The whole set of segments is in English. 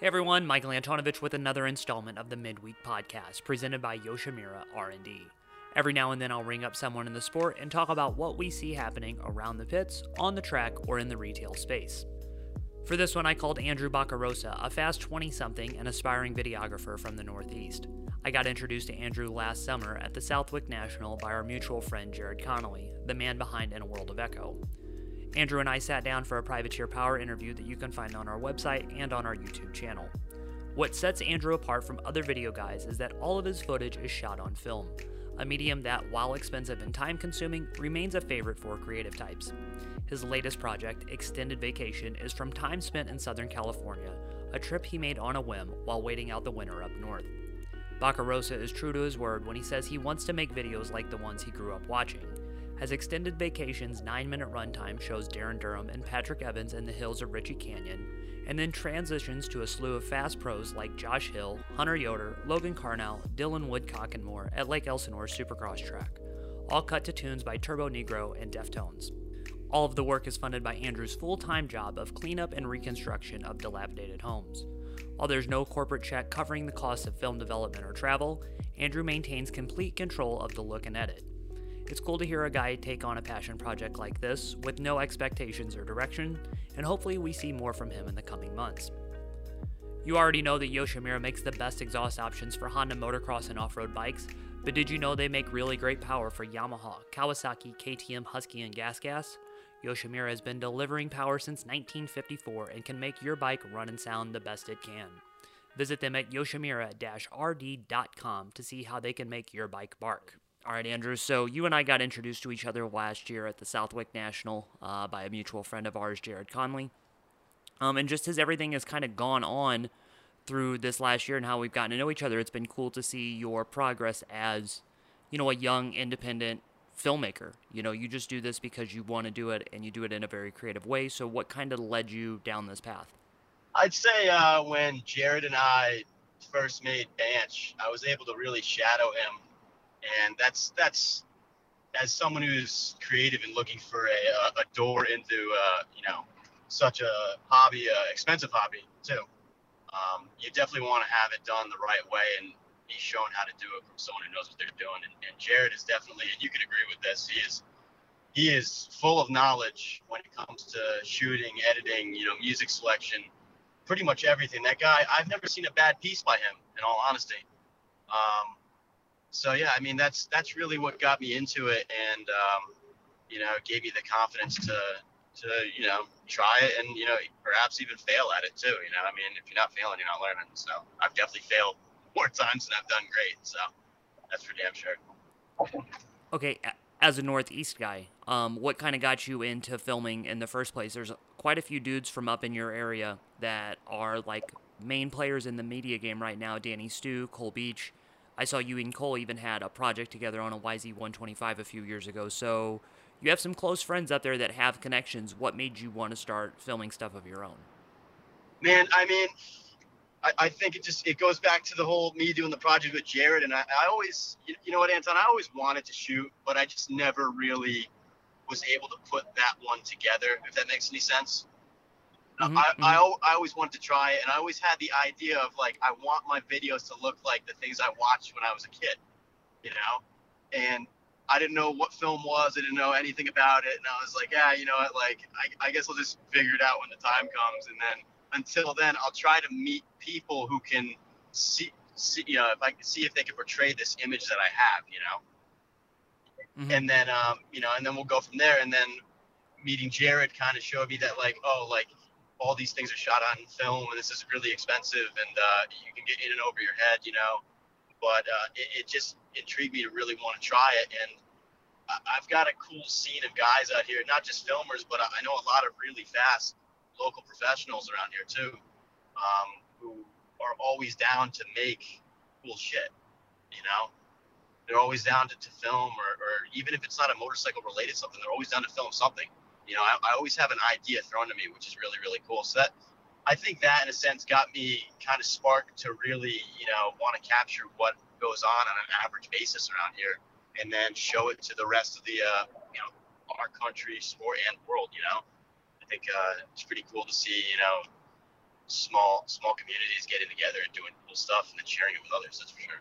Hey everyone, Michael Antonovich with another installment of the Midweek Podcast presented by Yoshimura R&D. Every now and then I'll ring up someone in the sport and talk about what we see happening around the pits, on the track, or in the retail space. For this one, I called Andrew Baccarosa, a fast 20 something and aspiring videographer from the Northeast. I got introduced to Andrew last summer at the Southwick National by our mutual friend Jared Connolly, the man behind In a World of Echo. Andrew and I sat down for a Privateer Power interview that you can find on our website and on our YouTube channel. What sets Andrew apart from other video guys is that all of his footage is shot on film, a medium that, while expensive and time consuming, remains a favorite for creative types. His latest project, Extended Vacation, is from time spent in Southern California, a trip he made on a whim while waiting out the winter up north. Baccarosa is true to his word when he says he wants to make videos like the ones he grew up watching has extended vacation's 9 minute runtime shows Darren Durham and Patrick Evans in the hills of Reche Canyon, and then transitions to a slew of fast pros like Josh Hill, Hunter Yoder, Logan Carnell, Dylan Woodcock, and more at Lake Elsinore Supercross Track, all cut to tunes by Turbonegro and Deftones. All of the work is funded by Andrew's full time job of cleanup and reconstruction of dilapidated homes. While there's no corporate check covering the costs of film development or travel, Andrew maintains complete control of the look and edit. It's cool to hear a guy take on a passion project like this with no expectations or direction, and hopefully we see more from him in the coming months. You already know that Yoshimura makes the best exhaust options for Honda motocross and off road bikes, but did you know they make really great power for Yamaha, Kawasaki, KTM, Husky, and Gas Gas? Yoshimura has been delivering power since 1954 and can make your bike run and sound the best it can. Visit them at yoshimura-rd.com to see how they can make your bike bark. All right, Andrew. So you and I got introduced to each other last year at the Southwick National uh, by a mutual friend of ours, Jared Conley. Um, and just as everything has kind of gone on through this last year and how we've gotten to know each other, it's been cool to see your progress as, you know, a young independent filmmaker. You know, you just do this because you want to do it and you do it in a very creative way. So what kind of led you down this path? I'd say uh, when Jared and I first made Banch, I was able to really shadow him and that's that's as someone who's creative and looking for a, a door into uh, you know such a hobby, uh, expensive hobby too. Um, you definitely want to have it done the right way and be shown how to do it from someone who knows what they're doing. And, and Jared is definitely, and you can agree with this, he is he is full of knowledge when it comes to shooting, editing, you know, music selection, pretty much everything. That guy, I've never seen a bad piece by him, in all honesty. Um, so yeah, I mean that's that's really what got me into it, and um, you know gave me the confidence to to you know try it and you know perhaps even fail at it too. You know, I mean if you're not failing, you're not learning. So I've definitely failed more times than I've done great. So that's for damn sure. Okay, as a Northeast guy, um, what kind of got you into filming in the first place? There's quite a few dudes from up in your area that are like main players in the media game right now. Danny Stu, Cole Beach. I saw you and Cole even had a project together on a YZ125 a few years ago. So you have some close friends out there that have connections. What made you want to start filming stuff of your own? Man, I mean, I, I think it just it goes back to the whole me doing the project with Jared, and I, I always, you, you know what, Anton, I always wanted to shoot, but I just never really was able to put that one together. If that makes any sense. Mm-hmm, I, mm-hmm. I, I, always wanted to try it, and I always had the idea of like I want my videos to look like the things I watched when I was a kid, you know. And I didn't know what film was. I didn't know anything about it, and I was like, yeah, you know what? Like I, I guess I'll just figure it out when the time comes. And then until then, I'll try to meet people who can see, see you know, if I can see if they can portray this image that I have, you know. Mm-hmm. And then, um, you know, and then we'll go from there. And then meeting Jared kind of showed me that, like, oh, like all these things are shot on film and this is really expensive and uh, you can get in and over your head, you know. But uh, it, it, just intrigued me to really want to try it. And I've got a cool scene of guys out here, not just filmers, but I know a lot of really fast local professionals around here too, um, who are always down to make cool shit, you know. They're always down to, to film, or, or even if it's not a motorcycle related something, they're always down to film something you know, I, I always have an idea thrown to me, which is really, really cool. So that I think that in a sense got me kind of sparked to really, you know, want to capture what goes on on an average basis around here and then show it to the rest of the, uh, you know, our country, sport, and world, you know. I think uh, it's pretty cool to see, you know, small small communities getting together and doing cool stuff and then sharing it with others. That's for sure.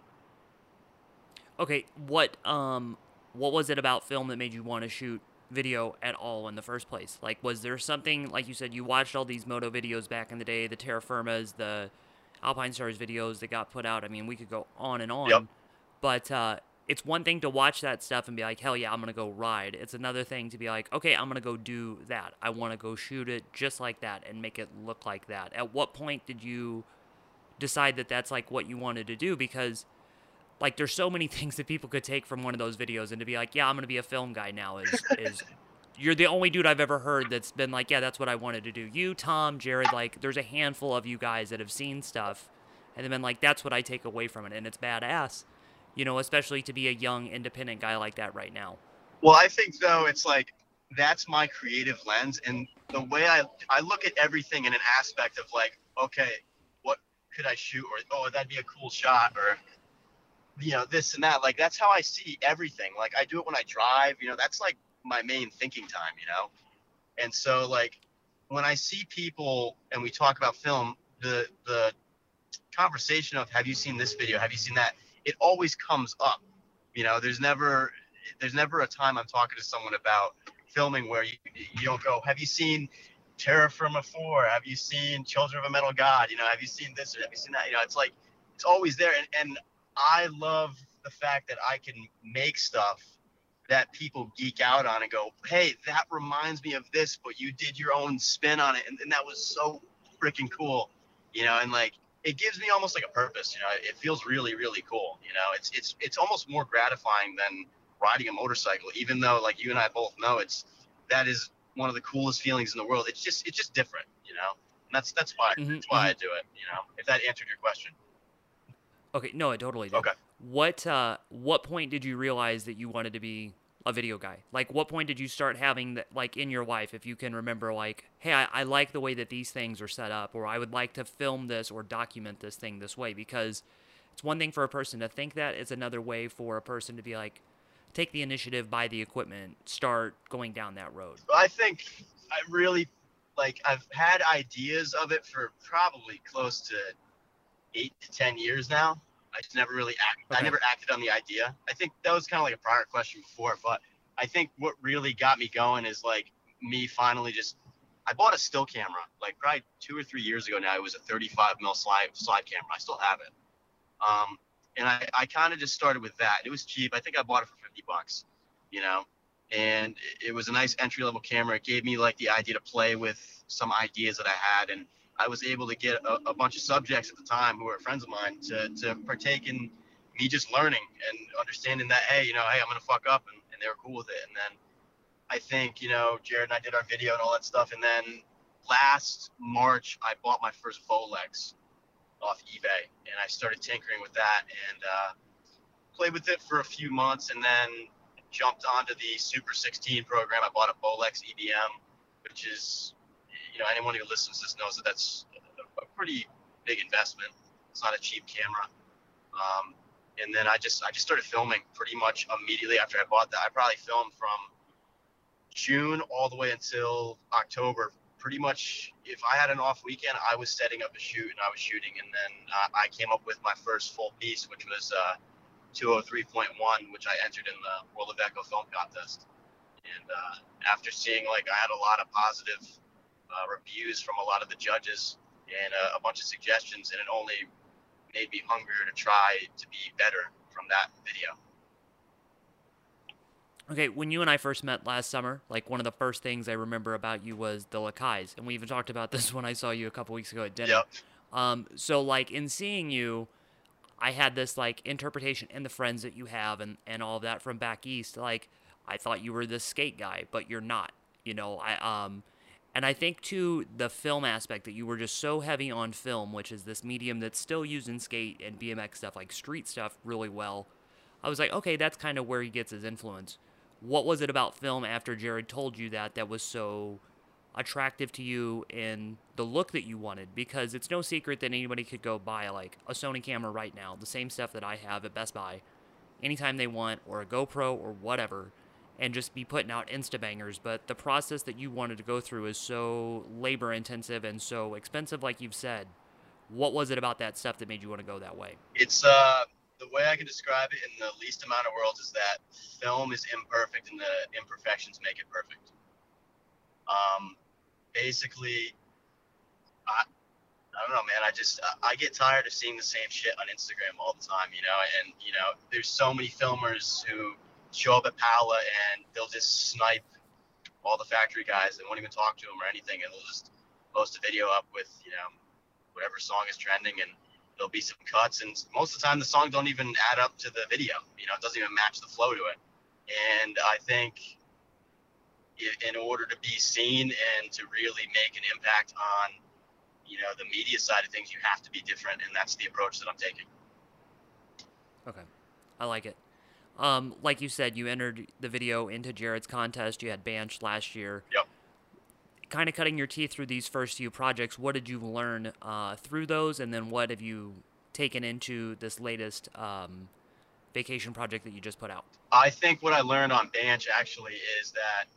Okay, what um what was it about film that made you want to shoot video at all in the first place? Like, was there something like you said you watched all these moto videos back in the day, the Terra Firmas, the Alpinestars videos that got put out? I mean, we could go on and on, Yep. but uh, it's one thing to watch that stuff and be like, hell yeah, I'm gonna go ride. It's another thing to be like, okay, I'm gonna go do that. I want to go shoot it just like that and make it look like that. At what point did you decide that that's like what you wanted to do? Because like there's so many things that people could take from one of those videos and to be like, yeah, I'm gonna be a film guy now is is you're the only dude I've ever heard that's been like, yeah, that's what I wanted to do. You, Tom, Jared, like there's a handful of you guys that have seen stuff and they've been like, that's what I take away from it and it's badass. You know, especially to be a young independent guy like that right now. Well, I think though it's like that's my creative lens, and the way I I look at everything in an aspect of like, okay, what could I shoot, or oh, that'd be a cool shot, or you know this and that. Like that's how I see everything. Like I do it when I drive. You know, that's like my main thinking time. You know, and so like when I see people and we talk about film, the the conversation of have you seen this video, have you seen that, it always comes up. You know, there's never there's never a time I'm talking to someone about filming where you, you don't go, have you seen Terra Firma 4? Have you seen Children of a Metal God? You know, have you seen this or have you seen that? You know, it's like, it's always there. And, and I love the fact that I can make stuff that people geek out on and go, hey, that reminds me of this, but you did your own spin on it. And, and that was so freaking cool, you know, and like, it gives me almost like a purpose, you know, it feels really, really cool. You know, it's, it's, it's almost more gratifying than riding a motorcycle, even though like you and I both know it's, that is one of the coolest feelings in the world. It's just, it's just different, you know, and that's, that's why, Mhm, that's why I do it, you know, if that answered your question. Okay, no, it totally did. Okay. What uh what point did you realize that you wanted to be a video guy? Like what point did you start having that like in your life if you can remember like, hey, I, I like the way that these things are set up or I would like to film this or document this thing this way because it's one thing for a person to think that, it's another way for a person to be like take the initiative, buy the equipment, start going down that road. I think I really like I've had ideas of it for probably close to eight to ten years now. I just never really act. I never acted on the idea. I think that was kind of like a prior question before, but I think what really got me going is like me finally just. I bought a still camera like probably two or three years ago now. It was a 35 mil slide slide camera. I still have it. Um, and I, I kind of just started with that. It was cheap. I think I bought it for 50 bucks, you know, and it was a nice entry level camera. It gave me like the idea to play with some ideas that I had, and I was able to get a, a bunch of subjects at the time who were friends of mine to, to partake in me just learning and understanding that hey, you know, hey, I'm gonna fuck up, and, and they were cool with it. And then I think you know, Jared and I did our video and all that stuff, and then last March I bought my first Bolex off eBay, and I started tinkering with that and uh, played with it for a few months, and then jumped onto the Super 16 program. I bought a Bolex EBM, which is, you know, anyone who listens to this knows that that's a, pretty big investment. It's not a cheap camera. Um, and then I just I just started filming pretty much immediately after I bought that. I probably filmed from June all the way until October. Pretty much, if I had an off weekend, I was setting up a shoot and I was shooting. And then uh, I came up with my first full piece, which was uh, 203.1, which I entered in the World of Echo Film Contest. And uh, after seeing like I had a lot of positive uh, reviews from a lot of the judges and uh, a bunch of suggestions, and it only made me hungrier to try to be better from that video. Okay, when you and I first met last summer, like one of the first things I remember about you was the Lakais, and we even talked about this when I saw you a couple weeks ago at dinner. Yep. Um, so like in seeing you, I had this like interpretation and the friends that you have and and all of that from back east. Like I thought you were the skate guy, but you're not. You know, I um, and I think too the film aspect that you were just so heavy on film, which is this medium that's still used in skate and BMX stuff, like street stuff, really well. I was like, okay, that's kind of where he gets his influence. What was it about film after Jared told you that that was so attractive to you in the look that you wanted? Because it's no secret that anybody could go buy like a Sony camera right now, the same stuff that I have at Best Buy, anytime they want, or a GoPro or whatever, and just be putting out insta bangers. But the process that you wanted to go through is so labor intensive and so expensive, like you've said. What was it about that stuff that made you want to go that way? It's uh the way I can describe it in the least amount of words is that film is imperfect and the imperfections make it perfect. Um, basically, I, I don't know, man. I just I get tired of seeing the same shit on Instagram all the time, you know. And you know, there's so many filmers who show up at Pala and they'll just snipe all the factory guys and won't even talk to them or anything, and they'll just post a video up with you know whatever song is trending, and there'll be some cuts, and most of the time the song don't even add up to the video. You know, it doesn't even match the flow to it. And I think in order to be seen and to really make an impact on you know the media side of things you have to be different and that's the approach that i'm taking okay i like it um, like you said you entered the video into jared's contest. You had Banch last year. Yep. Kind of cutting your teeth through these first few projects. What did you learn uh, through those? And then what have you taken into this latest um, vacation project that you just put out? I think what i learned on Banch actually is that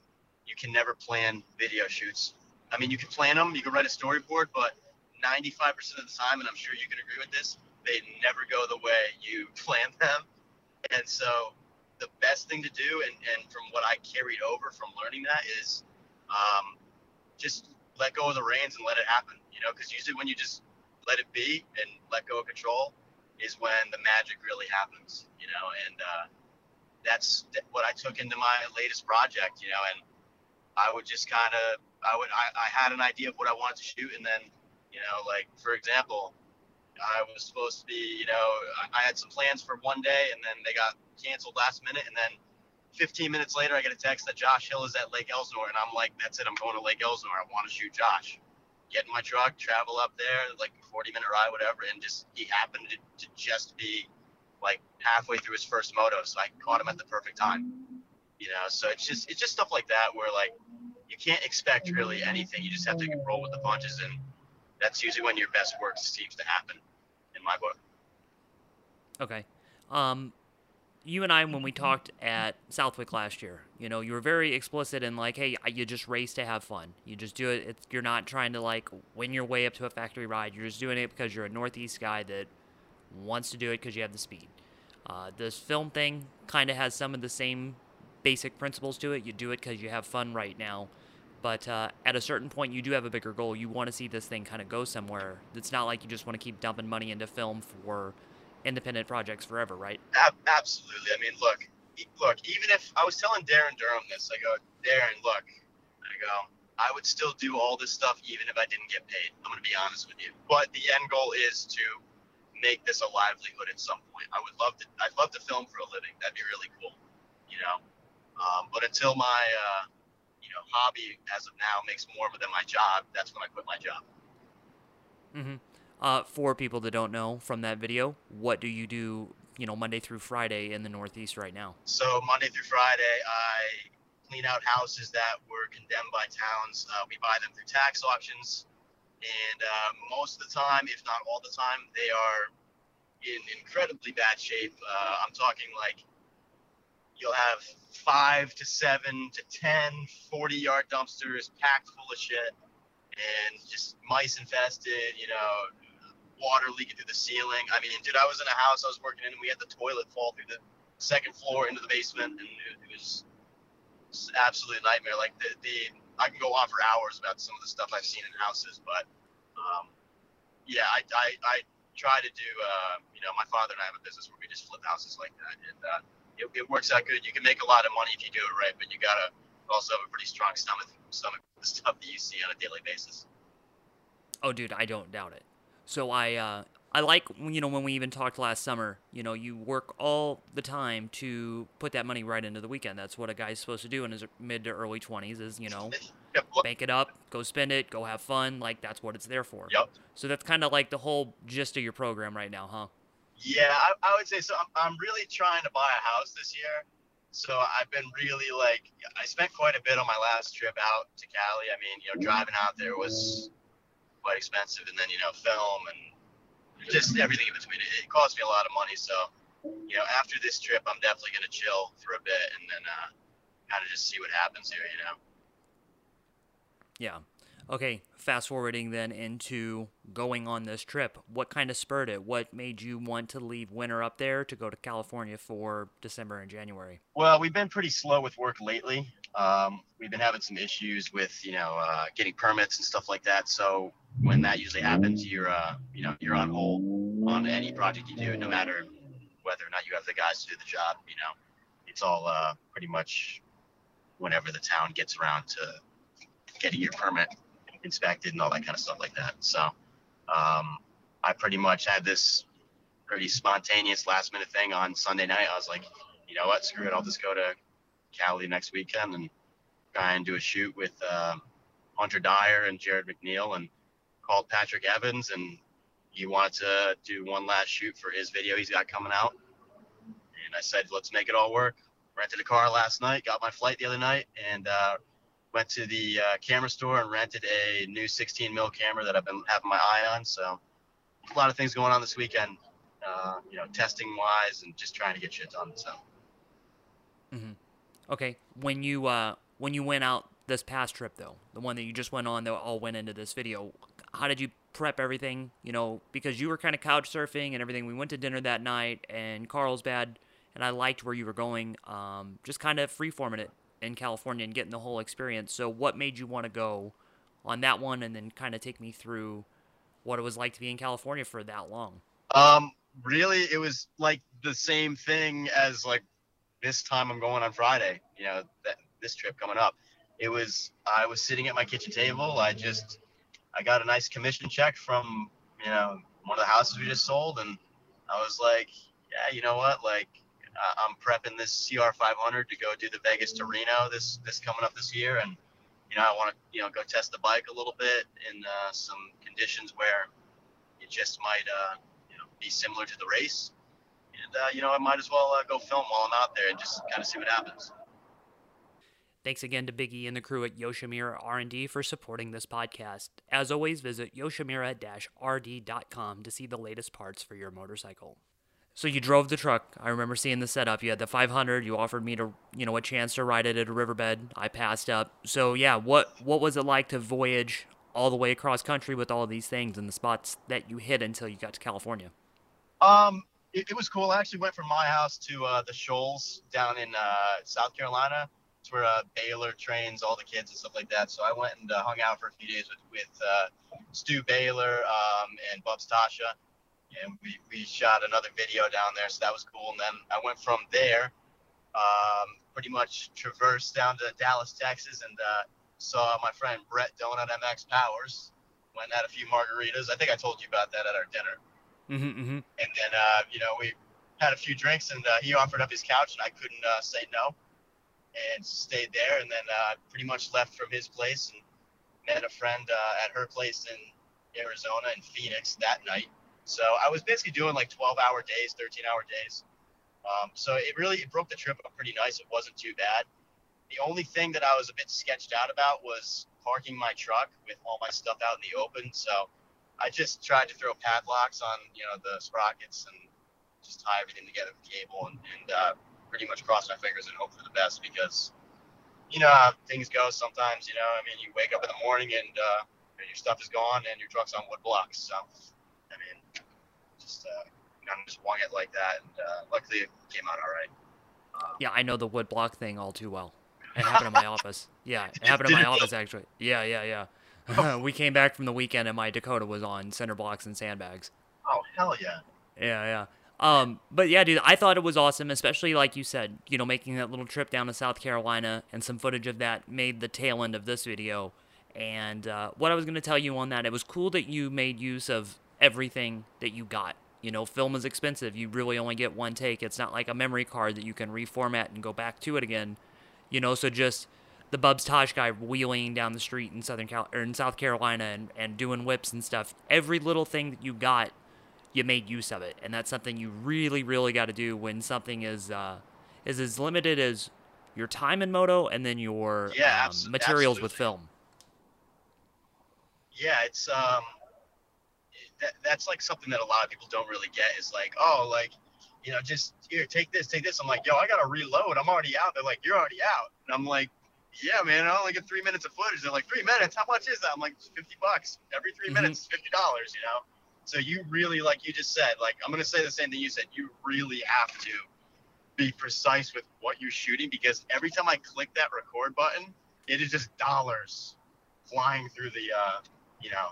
you can never plan video shoots. I mean, you can plan them, you can write a storyboard, but 95% of the time, and I'm sure you can agree with this, they never go the way you plan them. And so, the best thing to do, and, and from what I carried over from learning that, is um, just let go of the reins and let it happen. You know, because usually when you just let it be and let go of control, is when the magic really happens. You know, and uh, that's what I took into my latest project. You know, and I would just kind of I would I, I had an idea of what I wanted to shoot, and then you know, like for example, I was supposed to be, you know, I, had some plans for one day, and then they got canceled last minute, and then 15 minutes later, I get a text that Josh Hill is at Lake Elsinore, and I'm like, that's it, I'm going to Lake Elsinore. I want to shoot Josh. Get in my truck, travel up there, like a 40 minute ride, whatever, and just he happened to, to just be like halfway through his first moto, so I caught him at the perfect time. You know, so it's just it's just stuff like that where like you can't expect really anything. You just have to roll with the punches, and that's usually when your best work seems to happen, in my book. Okay. Um, you and I, when we talked at Southwick last year, you know, you were very explicit in like, hey, you just race to have fun. You just do it. It's, you're not trying to like win your way up to a factory ride. You're just doing it because you're a Northeast guy that wants to do it because you have the speed. Uh, this film thing kind of has some of the same basic principles to it. You do it because you have fun right now. But uh, at a certain point, you do have a bigger goal. You want to see this thing kind of go somewhere. It's not like you just want to keep dumping money into film for independent projects forever, right? absolutely. I mean, look, look. Even if I was telling Darren Durham this, I go, Darren, look, I go, I would still do all this stuff even if I didn't get paid. I'm to be honest with you. But the end goal is to make this a livelihood at some point. I would love to. I'd love to film for a living. That'd be really cool. You know. Um, but until my uh, you know hobby as of now makes more of than my job, that's when I quit my job. Mm-hmm. Uh, for people that don't know from that video, what do you do? You know, Monday through Friday in the Northeast right now. So Monday through Friday, I clean out houses that were condemned by towns. Uh, we buy them through tax auctions, and uh, most of the time, if not all the time, they are in incredibly bad shape. Uh, I'm talking like you'll have five to seven to ten 40 yard dumpsters packed full of shit and just mice infested, you know, water leaking through the ceiling. I mean, dude, I was in a house I was working in and we had the toilet fall through the second floor into the basement and it, it was, was absolute nightmare. Like the, the, I can go on for hours about some of the stuff I've seen in houses, but um, yeah, I, I, I try to do, uh, you know, my father and I have a business where we just flip houses like that. And, uh, it, it works out good. You can make a lot of money if you do it right, but you gotta also have a pretty strong stomach stomach for the stuff that you see on a daily basis. Oh, dude, I don't doubt it. So I uh, I like you know when we even talked last summer. You know, you work all the time to put that money right into the weekend. That's what a guy's supposed to do in his mid to early twenties. Is you know, yep. bank it up, go spend it, go have fun. Like that's what it's there for. Yep. So that's kind of like the whole gist of your program right now, huh? Yeah, I, I would say so. I'm, I'm really trying to buy a house this year. So I've been really like, I spent quite a bit on my last trip out to Cali. I mean, you know, driving out there was quite expensive, and then you know, film and just everything in between. It, it cost me a lot of money. So, you know, after this trip, I'm definitely gonna chill for a bit and then uh, kind of just see what happens here, you know. Yeah. Okay, fast forwarding then into going on this trip. What kind of spurred it? What made you want to leave winter up there to go to California for December and January? Well, we've been pretty slow with work lately. Um, we've been having some issues with, you know, uh, getting permits and stuff like that. So when that usually happens, you're, uh, you know, you're on hold on any project you do, no matter whether or not you have the guys to do the job. You know, it's all uh, pretty much whenever the town gets around to getting your permit inspected and all that kind of stuff like that. So um, I pretty much had this pretty spontaneous last minute thing on Sunday night. I was like, you know what, screw it, I'll just go to Cali next weekend and try and do a shoot with uh, Hunter Dyer and Jared McNeil and called Patrick Evans and he wanted to do one last shoot for his video he's got coming out. And I said, let's make it all work. Rented a car last night, got my flight the other night, and uh, went to the uh, camera store and rented a new 16 mil camera that I've been having my eye on. So a lot of things going on this weekend, uh, you know, testing wise and just trying to get shit done. So. Mm-hmm. Okay, when you uh, when you went out this past trip though, the one that you just went on that all went into this video, how did you prep everything? You know, because you were kind of couch surfing and everything. We went to dinner that night, and Carlsbad, and I liked where you were going. Um, just kind of free forming it in California and getting the whole experience. So, what made you want to go on that one, and then kind of take me through what it was like to be in California for that long? Um, really, it was like the same thing as like this time I'm going on Friday. You know, that, this trip coming up. It was I was sitting at my kitchen table. I just I got a nice commission check from you know one of the houses we just sold, and I was like, yeah, you know what, like uh, I'm prepping this CR500 to go do the Vegas to Reno this this coming up this year, and you know I want to you know go test the bike a little bit in uh, some conditions where it just might uh, you know be similar to the race, and uh, you know I might as well uh, go film while I'm out there and just kind of see what happens. Thanks again to Biggie and the crew at Yoshimura R&D for supporting this podcast. As always, visit yoshimura-rd.com to see the latest parts for your motorcycle. So you drove the truck. I remember seeing the setup. You had the 500. You offered me to, you know, a chance to ride it at a riverbed. I passed up. So yeah, what what was it like to voyage all the way across country with all these things and the spots that you hit until you got to California? Um, it, it was cool. I actually went from my house to uh, the Shoals down in uh, South Carolina. It's where uh, Baylor trains all the kids and stuff like that. So I went and uh, hung out for a few days with with uh, Stu Baylor um, and Bubs Tasha and we, we shot another video down there, so that was cool. And then I went from there, um, pretty much traversed down to Dallas, Texas, and uh, saw my friend Brett Donut MX Powers. Went and had a few margaritas. I think I told you about that at our dinner. Mm-hmm, mm-hmm. And then, uh, you know, we had a few drinks, and uh, he offered up his couch, and I couldn't uh, say no, and stayed there. And then uh, pretty much left from his place and met a friend uh, at her place in Arizona in Phoenix that night so I was basically doing like 12 hour days, 13 hour days. Um, so it really it broke the trip up pretty nice. It wasn't too bad. The only thing that I was a bit sketched out about was parking my truck with all my stuff out in the open. So I just tried to throw padlocks on, you know, the sprockets and just tie everything together with cable and, and uh, pretty much cross my fingers and hope for the best because, you know, how things go sometimes, you know, I mean, you wake up in the morning and uh, your stuff is gone and your truck's on wood blocks. So just uh, kind of just wung it like that, and uh, luckily it came out all right. Um, yeah, I know the wood block thing all too well. It happened in my office. Yeah, it happened in my office actually. Yeah, yeah, yeah. we came back from the weekend and my Dakota was on center blocks and sandbags. Oh hell yeah. Yeah, yeah. Um, but yeah, dude, I thought it was awesome, especially like you said, you know, making that little trip down to South Carolina and some footage of that made the tail end of this video. And uh, what I was going to tell you on that, it was cool that you made use of everything that you got. You know, film is expensive. You really only get one take. It's not like a memory card that you can reformat and go back to it again. You know, so just the Bubs Tosh guy wheeling down the street in Southern Cal or in South Carolina and, and doing whips and stuff. Every little thing that you got, you made use of it, and that's something you really, really got to do when something is uh, is as limited as your time in moto and then your yeah, um, materials absolutely. with film. Yeah, it's um, that, that's like something that a lot of people don't really get is like, oh, like you know, just here, take this, take this. I'm like, yo, I gotta reload. I'm already out. They're like, you're already out. And I'm like, yeah, man, I only get three minutes of footage. They're like, three minutes? How much is that? I'm like, 50 bucks. Every 3 Mhm. minutes is $50, you know? So you really, like you just said, like, I'm going to say the same thing you said. You really have to be precise with what you're shooting because every time I click that record button, it is just dollars flying through the, uh, you know,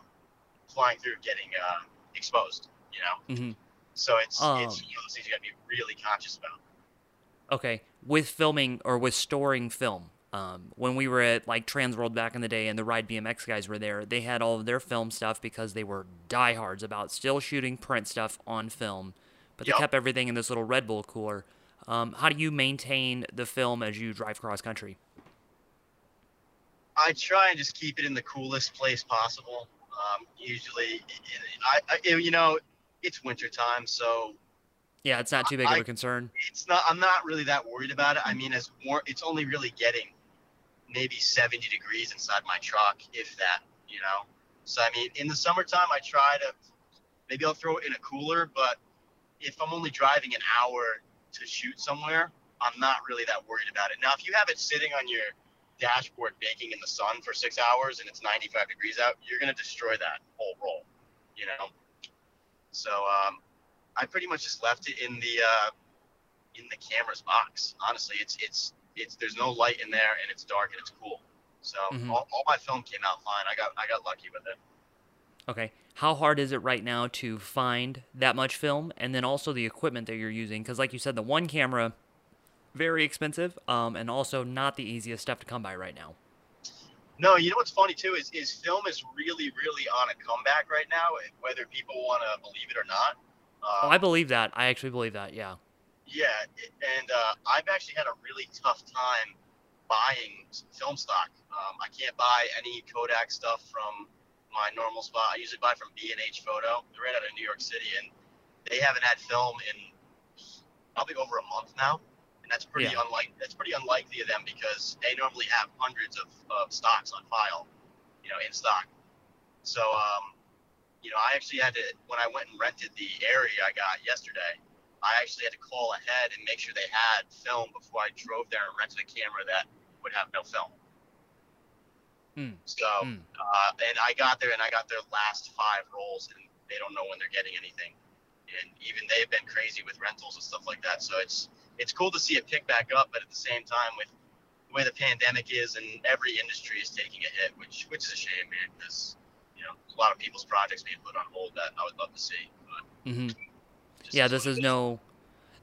flying through getting uh, exposed, you know? hmm So it's, it's Um, one of those things you got to be really conscious about. Okay, with filming or with storing film. Um, when we were at like Transworld back in the day and the Ride BMX guys were there, they had all of their film stuff because they were diehards about still shooting print stuff on film, but they Yep. kept everything in this little Red Bull cooler. Um, how do you maintain the film as you drive cross country? I try and just keep it in the coolest place possible. Um, usually, I, I, you know, it's winter time, so Yeah, it's not too big of a concern. it's not. I'm not really that worried about it. I mean, as more, it's only really getting maybe 70 degrees inside my truck, if that. You know, so I mean, in the summertime, I try to maybe I'll throw it in a cooler, but if I'm only driving an hour to shoot somewhere, I'm not really that worried about it. Now, if you have it sitting on your dashboard baking in the sun for six hours and it's 95 degrees out, you're gonna destroy that whole roll. You know. So um, I pretty much just left it in the uh, in the camera's box. Honestly, it's it's it's there's no light in there and it's dark and it's cool. So Mhm. all, all my film came out fine. I got I got lucky with it. Okay. How hard is it right now to find that much film and then also the equipment that you're using? Because, like you said, the one camera, very expensive, um, and also not the easiest stuff to come by right now. No, you know what's funny too is is film is really really on a comeback right now, whether people want to believe it or not. Oh, Um, I believe that. I actually believe that. Yeah. Yeah, and uh, I've actually had a really tough time buying film stock. Um, I can't buy any Kodak stuff from my normal spot. I usually buy from B and H Photo. They're right out of New York City, and they haven't had film in probably over a month now. And that's pretty Yeah. unlike that's pretty unlikely of them because they normally have hundreds of, of stocks on file, you know, in stock. So, um, you know, I actually had to when I went and rented the area I got yesterday. I actually had to call ahead and make sure they had film before I drove there and rented a camera that would have no film. Hmm. So, Hmm. uh, and I got there and I got their last five rolls, and they don't know when they're getting anything. And even they've been crazy with rentals and stuff like that. So it's it's cool to see it pick back up, but at the same time, with the way the pandemic is, and every industry is taking a hit, which which is a shame, man, because you know a lot of people's projects being put on hold that I would love to see. But hmm Yeah. This is no.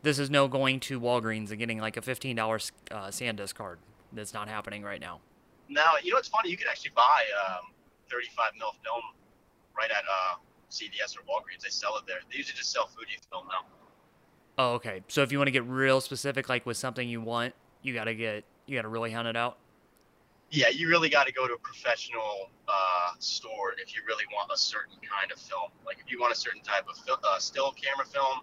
This is no going to Walgreens and getting like a fifteen dollars uh, SanDisk card. That's not happening right now. Now, you know what's funny? You can actually buy um, 35 mil film right at uh, CVS or Walgreens. They sell it there. They usually just sell Fuji film now. Oh, okay. So if you want to get real specific, like with something you want, you gotta get you gotta really hunt it out. Yeah, you really got to go to a professional uh, store if you really want a certain kind of film. Like if you want a certain type of fil- uh, still camera film,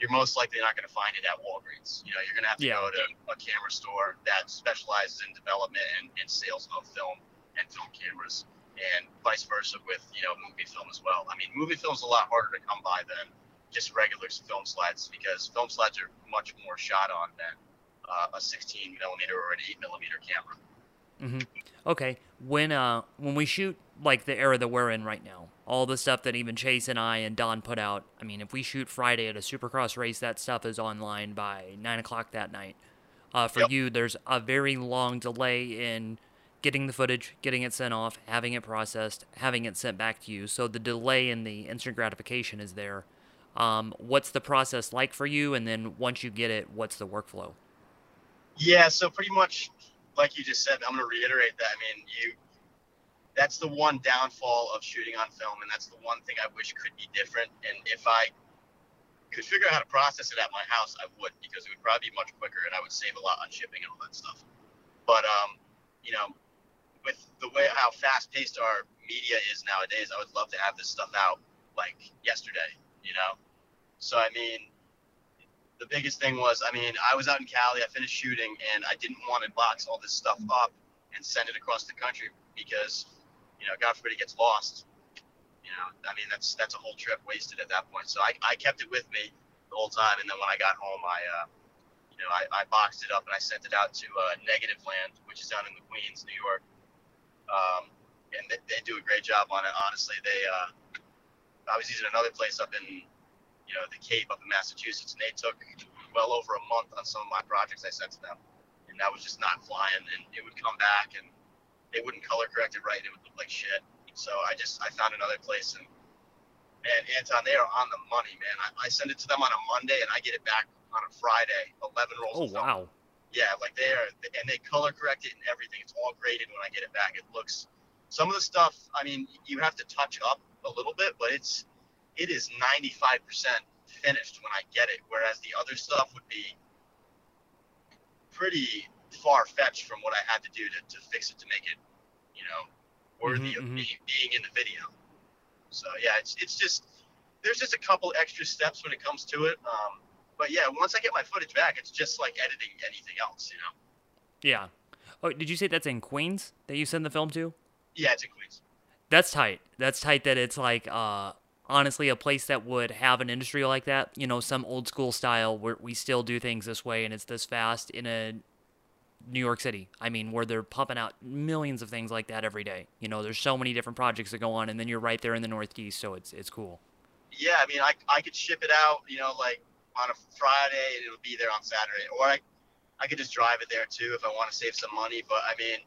you're most likely not going to find it at Walgreens. You know, you're going to have to Yeah. go to a camera store that specializes in development and, and sales of film and film cameras, and vice versa with you know movie film as well. I mean, movie film's a lot harder to come by than just regular film slats because film slats are much more shot on than uh, a 16 millimeter or an 8 millimeter camera. hmm Okay. When uh when we shoot like the era that we're in right now, all the stuff that even Chase and I and Don put out. I mean, if we shoot Friday at a Supercross race, that stuff is online by nine o'clock that night. Uh, for Yep. you, there's a very long delay in getting the footage, getting it sent off, having it processed, having it sent back to you. So the delay in the instant gratification is there. Um, what's the process like for you? And then once you get it, what's the workflow? Yeah, so pretty much like you just said, I'm going to reiterate that. I mean, you that's the one downfall of shooting on film and that's the one thing I wish could be different and if I could figure out how to process it at my house, I would because it would probably be much quicker and I would save a lot on shipping and all that stuff. But um, you know, with the way how fast paced our media is nowadays, I would love to have this stuff out like yesterday, you know? So I mean, the biggest thing was, I mean, I was out in Cali, I finished shooting, and I didn't want to box all this stuff up and send it across the country because, you know, God forbid it gets lost. You know, I mean, that's that's a whole trip wasted at that point. So I, I kept it with me, the whole time. And then when I got home, I, uh, you know, I, I boxed it up and I sent it out to uh, Negative Land, which is down in the Queens, New York. Um, and they, they do a great job on it. Honestly, they, uh, I was using another place up in, you know, the Cape up in Massachusetts, and they took well over a month on some of my projects I sent to them, and that was just not flying. And it would come back, and they wouldn't color correct it right, it would look like shit. So I just I found another place, and man, Anton, they are on the money, man. I, I send it to them on a Monday, and I get it back on a Friday. Eleven rolls. Oh wow. Yeah, like they are, and they color correct it and everything. It's all graded when I get it back. It looks. Some of the stuff, I mean, you have to touch up a little bit, but it's it is 95% finished when I get it, whereas the other stuff would be pretty far fetched from what I had to do to, to fix it to make it, you know, worthy Mhm, of mhm. being, being in the video. So yeah, it's it's just there's just a couple extra steps when it comes to it. Um, but yeah, once I get my footage back, it's just like editing anything else, you know. Yeah. Oh, did you say that's in Queens that you send the film to? Yeah, it's in Queens. That's tight. That's tight that it's like uh honestly a place that would have an industry like that, you know, some old school style where we still do things this way and it's this fast in a New York City. I mean, where they're pumping out millions of things like that every day. You know, there's so many different projects that go on and then you're right there in the Northeast, so it's it's cool. Yeah, I mean, I, I could ship it out, you know, like on a Friday and it'll be there on Saturday, or I, I could just drive it there too if I want to save some money. But I mean,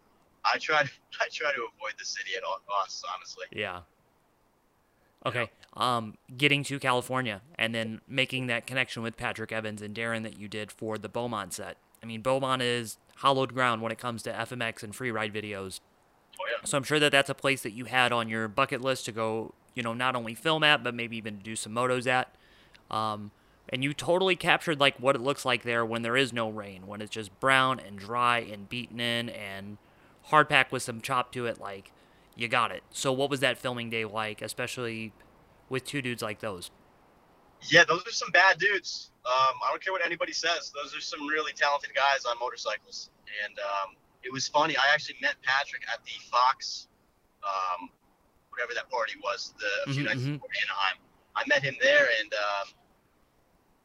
I try I try to avoid the city at all costs, honestly. Yeah. Okay. Um, getting to California and then making that connection with Patrick Evans and Darren that you did for the Beaumont set. I mean, Beaumont is hollowed ground when it comes to FMX and free ride videos. Oh yeah. So I'm sure that that's a place that you had on your bucket list to go, you know, not only film at, but maybe even do some motos at. Um, and you totally captured like what it looks like there when there is no rain, when it's just brown and dry and beaten in and hard packed with some chop to it. Like you got it. So what was that filming day like, especially with two dudes like those? Yeah, those are some bad dudes. Um, I don't care what anybody says. Those are some really talented guys on motorcycles. And um, it was funny. I actually met Patrick at the Fox, um, whatever that party was, the a few Mhm, nights mhm. before Anaheim. I met him there, and um,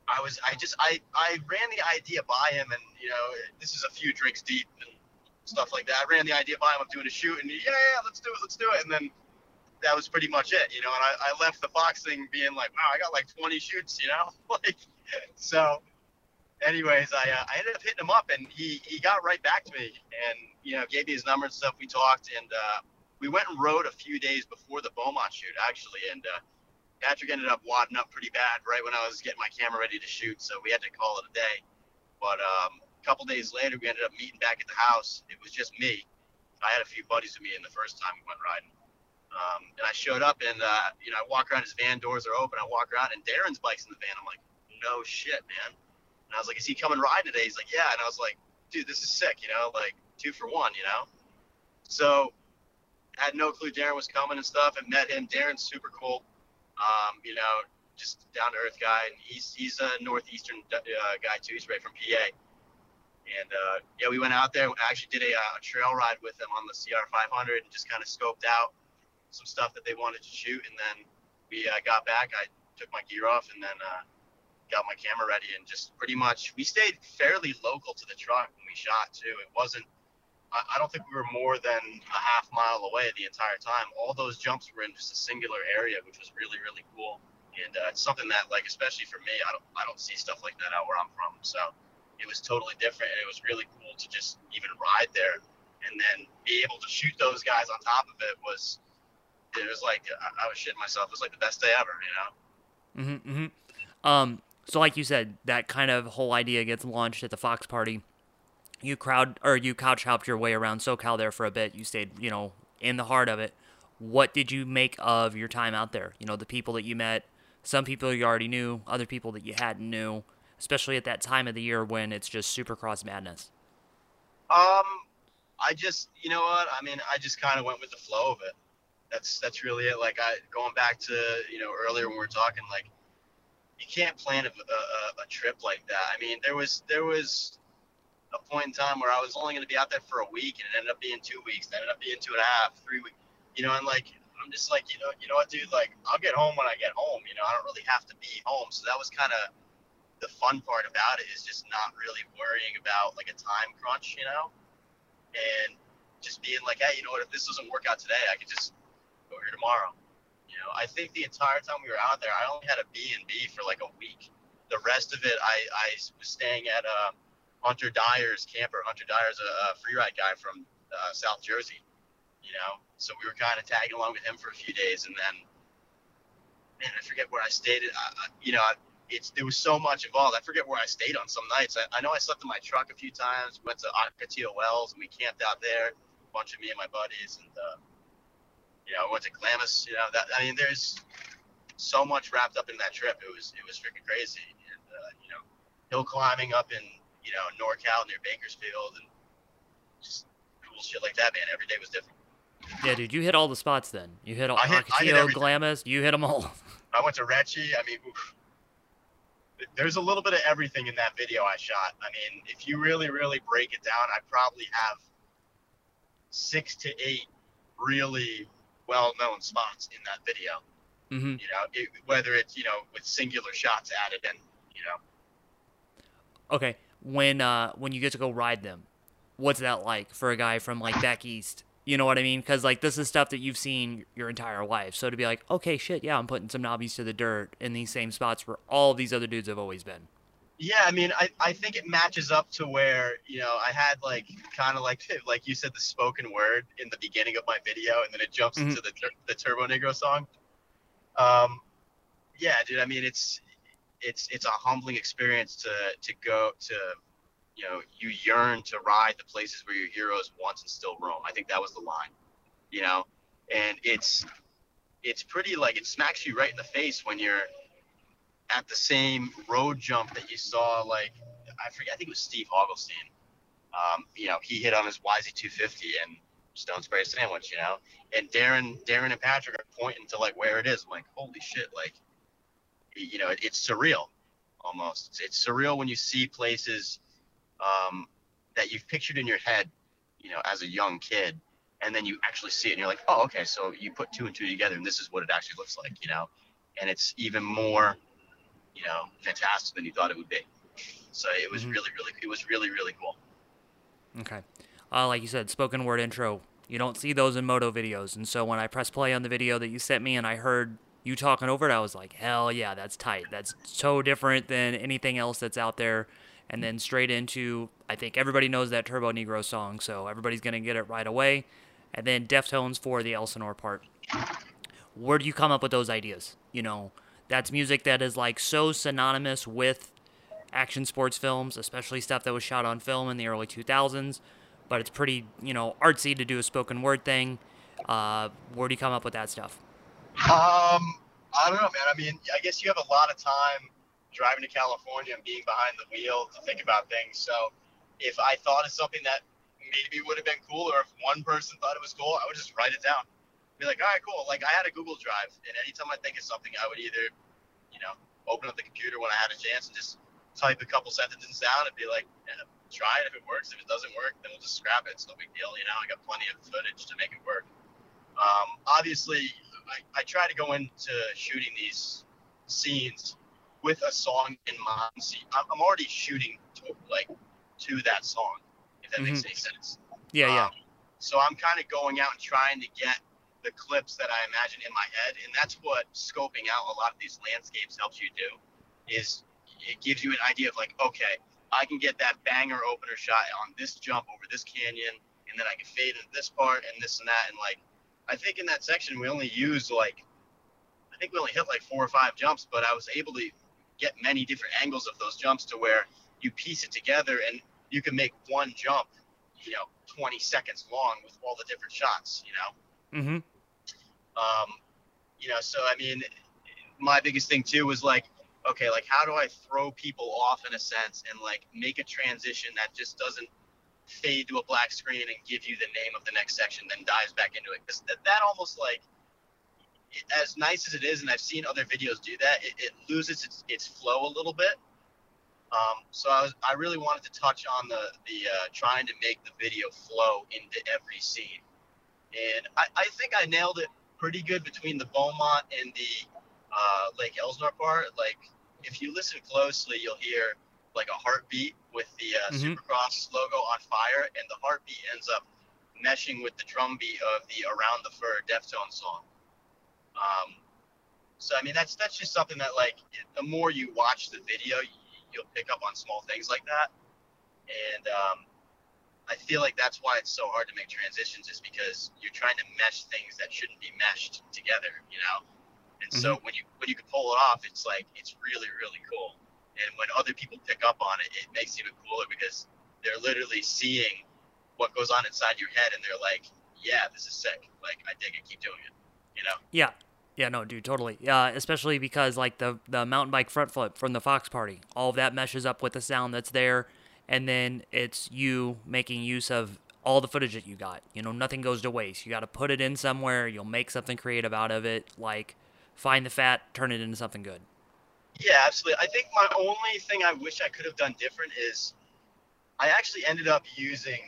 I was I just I I ran the idea by him, and you know this is a few drinks deep and stuff like that. I ran the idea by him of doing a shoot, and yeah yeah let's do it let's do it, and then that was pretty much it, you know. And I, I left the Fox thing being like, wow, I got like 20 shoots, you know, like so. Anyways, I, uh, I ended up hitting him up, and he, he got right back to me, and you know gave me his number and stuff. We talked, and uh, we went and rode a few days before the Beaumont shoot actually, and uh, Patrick ended up wadding up pretty bad right when I was getting my camera ready to shoot, so we had to call it a day. But um, a couple days later, we ended up meeting back at the house. It was just me. I had a few buddies with me in the first time we went riding. Um, and I showed up, and uh, you know, I walk around. His van doors are open. I walk around, and Darren's bike's in the van. I'm like, no shit, man. And I was like, is he coming ride today? He's like, yeah. And I was like, dude, this is sick. You know, like two for one. You know. So I had no clue Darren was coming and stuff, and met him. Darren's super cool. Um, you know, just down to earth guy, and he's he's a northeastern uh, guy too. He's right from PA. And uh, yeah, we went out there. I actually did a, uh, a trail ride with them on the CR 500 and just kind of scoped out some stuff that they wanted to shoot. And then we uh, got back. I took my gear off and then uh, got my camera ready and just pretty much we stayed fairly local to the truck when we shot too. It wasn't. I, I don't think we were more than a half mile away the entire time. All those jumps were in just a singular area, which was really really cool. And uh, it's something that like especially for me, I don't I don't see stuff like that out where I'm from. So it was totally different and it was really cool to just even ride there and then be able to shoot those guys on top of it was it was like I, I was shitting myself. It was like the best day ever, you know. Mm-hmm, mm-hmm. Um, so like you said, that kind of whole idea gets launched at the Fox party. You crowd or you couch hopped your way around SoCal there for a bit. You stayed, you know, in the heart of it. What did you make of your time out there? You know, the people that you met, some people you already knew, other people that you hadn't knew, especially at that time of the year when it's just supercross madness. Um, I just you know what I mean. I just kind of went with the flow of it. That's that's really it. Like I going back to you know earlier when we were talking, like you can't plan a, a, a trip like that. I mean, there was there was a point in time where I was only going to be out there for a week, and it ended up being two weeks. It ended up being two and a half, three weeks. You know, and like I'm just like you know you know what, dude. Like I'll get home when I get home. You know, I don't really have to be home. So that was kind of the fun part about it is just not really worrying about like a time crunch, you know, and just being like, hey, you know what? If this doesn't work out today, I could just go here tomorrow. You know, I think the entire time we were out there, I only had a B and B for like a week. The rest of it, I, I was staying at uh, Hunter Dyer's camper. Hunter Dyer's a, a free ride guy from uh, South Jersey. You know, so we were kind of tagging along with him for a few days, and then, man, I forget where I stayed. I, you know, it's there was so much involved. I forget where I stayed on some nights. I, I know I slept in my truck a few times. Went to Ocotillo Wells and we camped out there. A bunch of me and my buddies, and uh, you know, I went to Glamis. You know, that I mean, there's so much wrapped up in that trip. It was it was freaking crazy. And uh, you know, hill climbing up in you know NorCal near Bakersfield and just cool shit like that. Man, every day was different. Yeah, dude, you hit all the spots then. You hit all Ocotillo, Glamis. You hit them all. I went to Reche. I mean, oof. There's a little bit of everything in that video I shot. I mean, if you really, really break it down, I probably have six to eight really well-known spots in that video. Mm-hmm. You know, it, whether it's you know with singular shots added and, You know. Okay, when uh when you get to go ride them, what's that like for a guy from like back east? You know what I mean? Because like this is stuff that you've seen your entire life. So to be like, okay, shit, yeah, I'm putting some knobbies to the dirt in these same spots where all these other dudes have always been. Yeah, I mean, I, I think it matches up to where you know I had like kind of like like you said the spoken word in the beginning of my video, and then it jumps mm-hmm. into the the Turbonegro song. Um, yeah, dude. I mean, it's it's it's a humbling experience to to go to you know you yearn to ride the places where your heroes once and still roam. I think that was the line, you know, and it's it's pretty like it smacks you right in the face when you're at the same road jump that you saw like I forget I think it was Steve Augustine. Um, you know, he hit on his YZ250 and Stone Spray sandwich, you know, and Darren Darren and Patrick are pointing to like where it is. I'm like, holy shit, like you know, it, it's surreal almost. It's, it's surreal when you see places um, that you've pictured in your head, you know, as a young kid, and then you actually see it, and you're like, oh, okay, so you put two and two together, and this is what it actually looks like, you know, and it's even more, you know, fantastic than you thought it would be. So it was mm-hmm. really, really, it was really, really cool. Okay, uh, like you said, spoken word intro. You don't see those in moto videos, and so when I press play on the video that you sent me, and I heard you talking over it, I was like, hell yeah, that's tight. That's so different than anything else that's out there and then straight into I think everybody knows that Turbonegro song, so everybody's gonna get it right away. And then Deftones for the Elsinore part. Where do you come up with those ideas? You know, that's music that is like so synonymous with action sports films, especially stuff that was shot on film in the early 2000s. But it's pretty, you know, artsy to do a spoken word thing. Uh, where do you come up with that stuff? Um, I don't know, man. I mean, I guess you have a lot of time driving to California and being behind the wheel to think about things. So if I thought of something that maybe would have been cool, or if one person thought it was cool, I would just write it down. Be like, all right, cool. Like I had a Google Drive, and anytime I think of something, I would either, you know, open up the computer when I had a chance and just type a couple sentences down and be like, yeah, try it. If it works, if it doesn't work, then we'll just scrap it. It's no big deal. You know, I got plenty of footage to make it work. Um, obviously, I, I try to go into shooting these scenes with a song in mind. See, I'm already shooting to, like to that song, if that mm-hmm. makes any sense. Yeah, um, yeah. So I'm kind of going out and trying to get the clips that I imagine in my head, and that's what scoping out a lot of these landscapes helps you do. Is it gives you an idea of like, okay, I can get that banger opener shot on this jump over this canyon, and then I can fade into this part and this and that, and like, I think in that section we only used like, I think we only hit like four or five jumps, but I was able to get many different angles of those jumps to where you piece it together and you can make one jump, you know, 20 seconds long with all the different shots, you know? Mm-hmm. Um, you know, so I mean, my biggest thing too was like, okay, like how do I throw people off in a sense and like make a transition that just doesn't fade to a black screen and give you the name of the next section, then dives back into it? Because that, that almost like – as nice as it is, and I've seen other videos do that, it, it loses its, its flow a little bit. Um, so I, was, I really wanted to touch on the the uh, trying to make the video flow into every scene, and I, I think I nailed it pretty good between the Beaumont and the uh, Lake Elsinore part. Like if you listen closely, you'll hear like a heartbeat with the uh, Mhm. Supercross logo on fire, and the heartbeat ends up meshing with the drum beat of the Around the Fur Deftones song. Um, so I mean, that's that's just something that like the more you watch the video, you, you'll pick up on small things like that, and um, I feel like that's why it's so hard to make transitions, is because you're trying to mesh things that shouldn't be meshed together, you know. And so when you when you can pull it off, it's like it's really really cool. And when other people pick up on it, it makes it even cooler because they're literally seeing what goes on inside your head, and they're like, "Yeah, this is sick. Like I dig it. Keep doing it." You know? Yeah. Yeah, no, dude, totally. Yeah, especially because like the the mountain bike front flip from the Fox Party, all of that meshes up with the sound that's there, and then it's you making use of all the footage that you got. You know, nothing goes to waste. You got to put it in somewhere. You'll make something creative out of it. Like find the fat, turn it into something good. Yeah, absolutely. I think my only thing I wish I could have done different is I actually ended up using.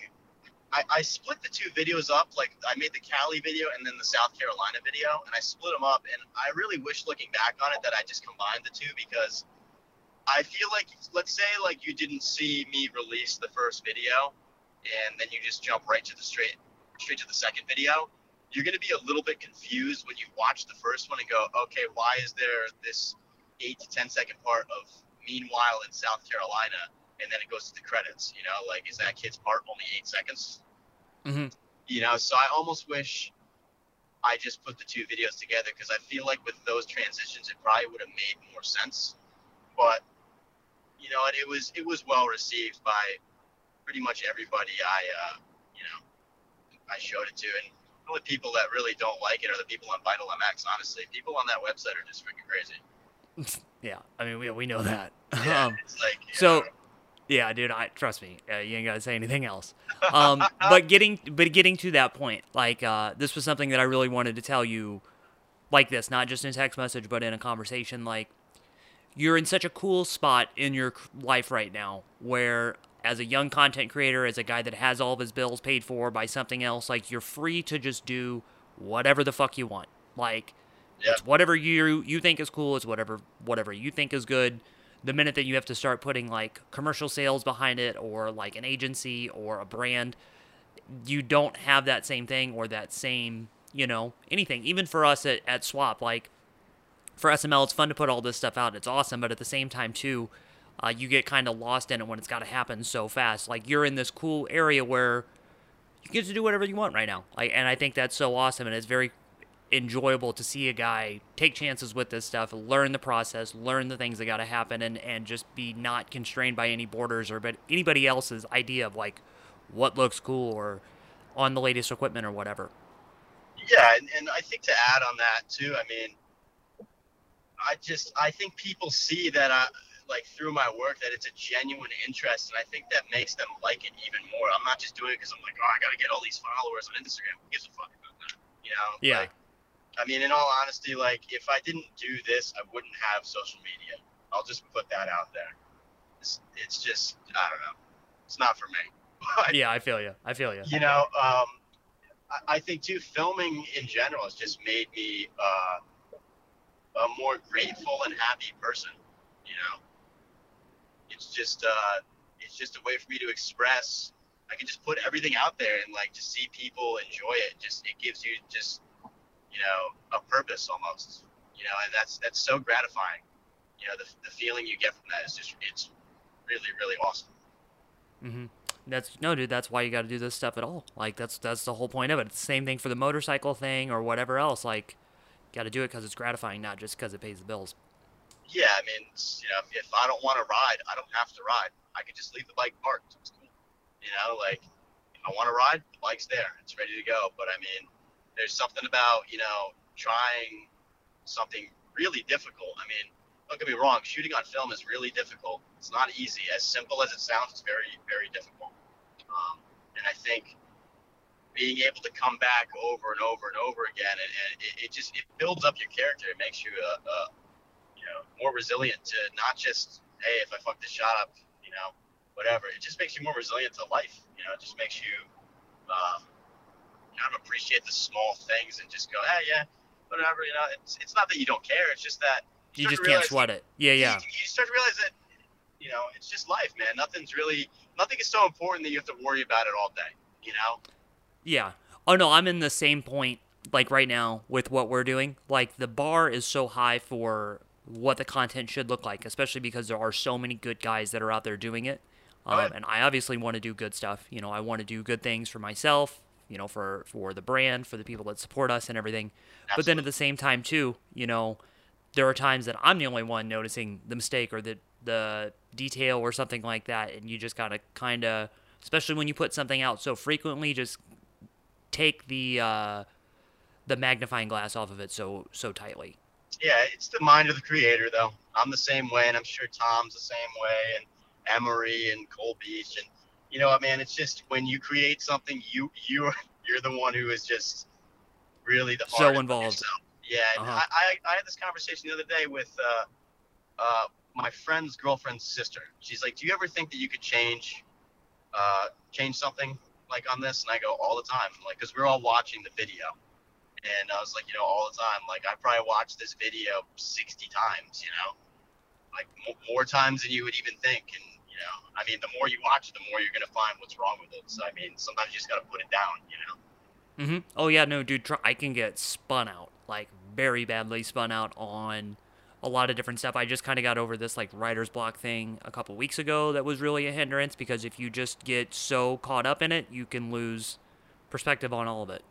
I, I split the two videos up. Like I made the Cali video and then the South Carolina video, and I split them up. And I really wish, looking back on it, that I just combined the two because I feel like, let's say, like you didn't see me release the first video, and then you just jump right to the straight, straight to the second video. You're to be a little bit confused when you watch the first one and go, okay, why is there this eight to ten second part of meanwhile in South Carolina, and then it goes to the credits. You know, like is that kid's part only eight seconds? Mm-hmm. You know, so I almost wish I just put the two videos together because I feel like with those transitions, it probably would have made more sense. But you know, and it was it was well received by pretty much everybody I uh, you know I showed it to, and the only people that really don't like it are the people on Vital MX. Honestly, people on that website are just freaking crazy. Yeah, I mean we we know that. Yeah, Um, like so know, yeah, dude, I trust me. Uh, you ain't gotta say anything else. Um, but getting but getting to that point, like uh, this was something that I really wanted to tell you, like this, not just in a text message, but in a conversation. Like you're in such a cool spot in your life right now, where as a young content creator, as a guy that has all of his bills paid for by something else, like you're free to just do whatever the fuck you want. Like Yeah. it's whatever you you think is cool. It's whatever whatever you think is good. The minute that you have to start putting like commercial sales behind it, or like an agency or a brand, you don't have that same thing or that same you know anything. Even for us at, at Swap, like for SML, it's fun to put all this stuff out. It's awesome, but at the same time too, uh, you get kind of lost in it when it's got to happen so fast. Like you're in this cool area where you get to do whatever you want right now. Like, and I think that's so awesome, and it's very enjoyable to see a guy take chances with this stuff, learn the process, learn the things that got to happen, and and just be not constrained by any borders or but anybody else's idea of like what looks cool or on the latest equipment or whatever. Yeah, and, and I think to add on that too, I mean, I just I think people see that I like through my work that it's a genuine interest, and I think that makes them like it even more. I'm not just doing it because I'm like, oh, I gotta get all these followers on Instagram. Who gives a fuck about that? You know? Yeah. Like, I mean, in all honesty, like if I didn't do this, I wouldn't have social media. I'll just put that out there. It's, it's just I don't know. It's not for me. But, Yeah, I feel you. I feel you. you know, um, I, I think too, filming in general has just made me uh, a more grateful and happy person. You know, it's just uh, it's just a way for me to express. I can just put everything out there and like just see people enjoy it. Just it gives you just you know a purpose almost. You know, and that's that's so gratifying. You know, the, the feeling you get from that is just it's really really awesome. hmm That's no, dude. That's why you got to do this stuff at all. Like that's that's the whole point of it. It's the same thing for the motorcycle thing or whatever else. Like, got to do it because it's gratifying, not just because it pays the bills. Yeah, I mean, you know, if, if I don't want to ride, I don't have to ride. I can just leave the bike parked. It's cool. You know, like if I want to ride, the bike's there. It's ready to go. But I mean, there's something about you know trying something really difficult. I mean, don't get me wrong, shooting on film is really difficult. It's not easy. As simple as it sounds, it's very very difficult. Um, and I think being able to come back over and over and over again, and, and it, it just it builds up your character. It makes you a, a you know more resilient to not just hey if I fuck this shot up, you know whatever. It just makes you more resilient to life. You know, it just makes you um, kind of appreciate the small things and just go hey yeah whatever. You know, it's it's not that you don't care. It's just that You start just can't sweat it. Yeah, yeah. You, you start to realize that, you know, it's just life, man. Nothing's really, nothing is so important that you have to worry about it all day. You know? Yeah. Oh no, I'm in the same point like right now with what we're doing. Like the bar is so high for what the content should look like, especially because there are so many good guys that are out there doing it. Um, yeah. and I obviously want to do good stuff. You know, I want to do good things for myself, you know, for for the brand, for the people that support us and everything. But then at the same time too, you know, there are times that I'm the only one noticing the mistake or the the detail or something like that and you just got to kind of especially when you put something out so frequently just take the uh the magnifying glass off of it so so tightly. Yeah, it's the mind of the creator, though. I'm the same way, and I'm sure Tom's the same way, and Emery and Cole Beach, and you know what, man? It's just when you create something, you you you're the one who is just really the So involved. Yeah, Uh-huh. I, I I had this conversation the other day with uh, uh, my friend's girlfriend's sister. She's like, "Do you ever think that you could change uh, change something like on this?" And I go, "All the time." Like, because we're all watching the video. And I was like, you know, all the time. Like, I probably watched this video 60 times, you know, like mo- more times than you would even think. And, know, I mean, the more you watch it, the more you're going to find what's wrong with it. So, I mean, sometimes you just got to put it down, you know? Mhm. Oh yeah, no dude, tr- I can get spun out like very badly spun out on a lot of different stuff. I just kind of got over this like writer's block thing a couple weeks ago that was really a hindrance because if you just get so caught up in it, you can lose perspective on all of it.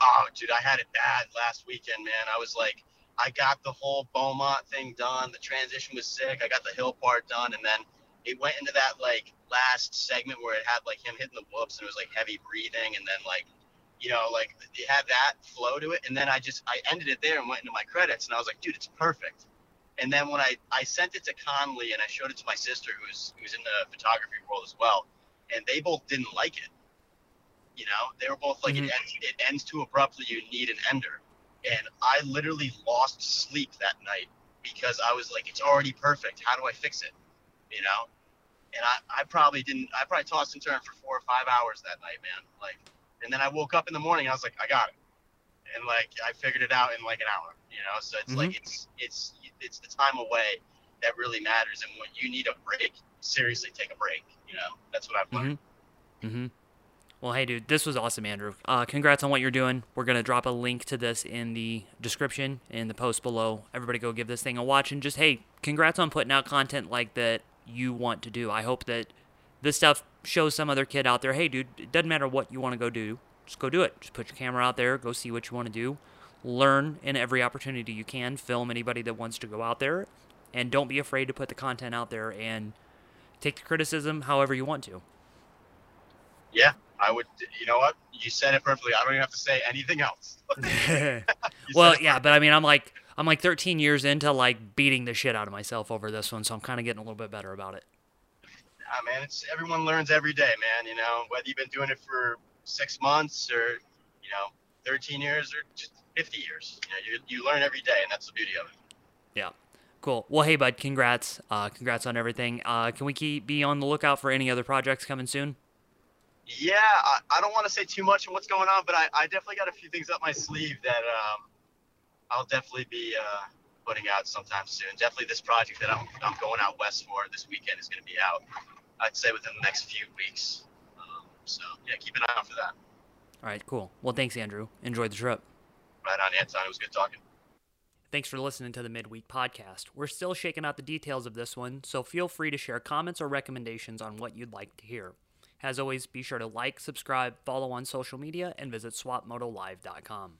Oh, dude, I had it bad last weekend, man. I was like, I got the whole Beaumont thing done. The transition was sick. I got the hill part done. And then it went into that, like, last segment where it had, like, him hitting the whoops and it was, like, heavy breathing. And then, like, you know, like, it had that flow to it. And then I just, I ended it there and went into my credits. And I was like, dude, it's perfect. And then when I, I sent it to Conley and I showed it to my sister, who's, who's in the photography world as well, and they both didn't like it. You know, they were both like, Mhm. it, ends, it ends too abruptly. You need an ender. And I literally lost sleep that night because I was like, it's already perfect. How do I fix it? You know? And I, I probably didn't, I probably tossed and turned for four or five hours that night, man. Like, and then I woke up in the morning. I was like, I got it. And like, I figured it out in like an hour, you know? So it's like, it's, it's, it's the time away that really matters. And when you need a break, seriously take a break. You know, that's what I've learned. Mm-hmm. Well, hey, dude, this was awesome, Andrew. Uh, congrats on what you're doing. We're gonna drop a link to this in the description in the post below. Everybody, go give this thing a watch and just hey, congrats on putting out content like that you want to do. I hope that this stuff shows some other kid out there. Hey, dude, it doesn't matter what you want to go do. Just go do it. Just put your camera out there. Go see what you want to do. Learn in every opportunity you can. Film anybody that wants to go out there, and don't be afraid to put the content out there and take the criticism however you want to. Yeah, I would, you know what? You said it perfectly. I don't even have to say anything else. Well, yeah, but I mean, I'm like, I'm like 13 years into like beating the shit out of myself over this one, so I'm kind of getting a little bit better about it. Yeah, man, it's everyone learns every day, man. You know, whether you've been doing it for six months or you know, 13 years or just 50 years. You know, you, you learn every day, and that's the beauty of it. Yeah, cool. Well, hey, bud, congrats, uh, congrats on everything. Uh, can we keep be on the lookout for any other projects coming soon? Yeah, I, I don't want to say too much on what's going on, but I, I definitely got a few things up my sleeve that um, I'll definitely be uh, putting out sometime soon. Definitely this project that I'm, I'm going out west for this weekend is going to be out, I'd say, within the next few weeks. Um, so, yeah, keep an eye out for that. All right, cool. Well, thanks, Andrew. Enjoy the trip. Right on, Anton. It was good talking. Thanks for listening to the Midweek Podcast. We're still shaking out the details of this one, so feel free to share comments or recommendations on what you'd like to hear. As always, be sure to like, subscribe, follow on social media, and visit swapmotolive.com.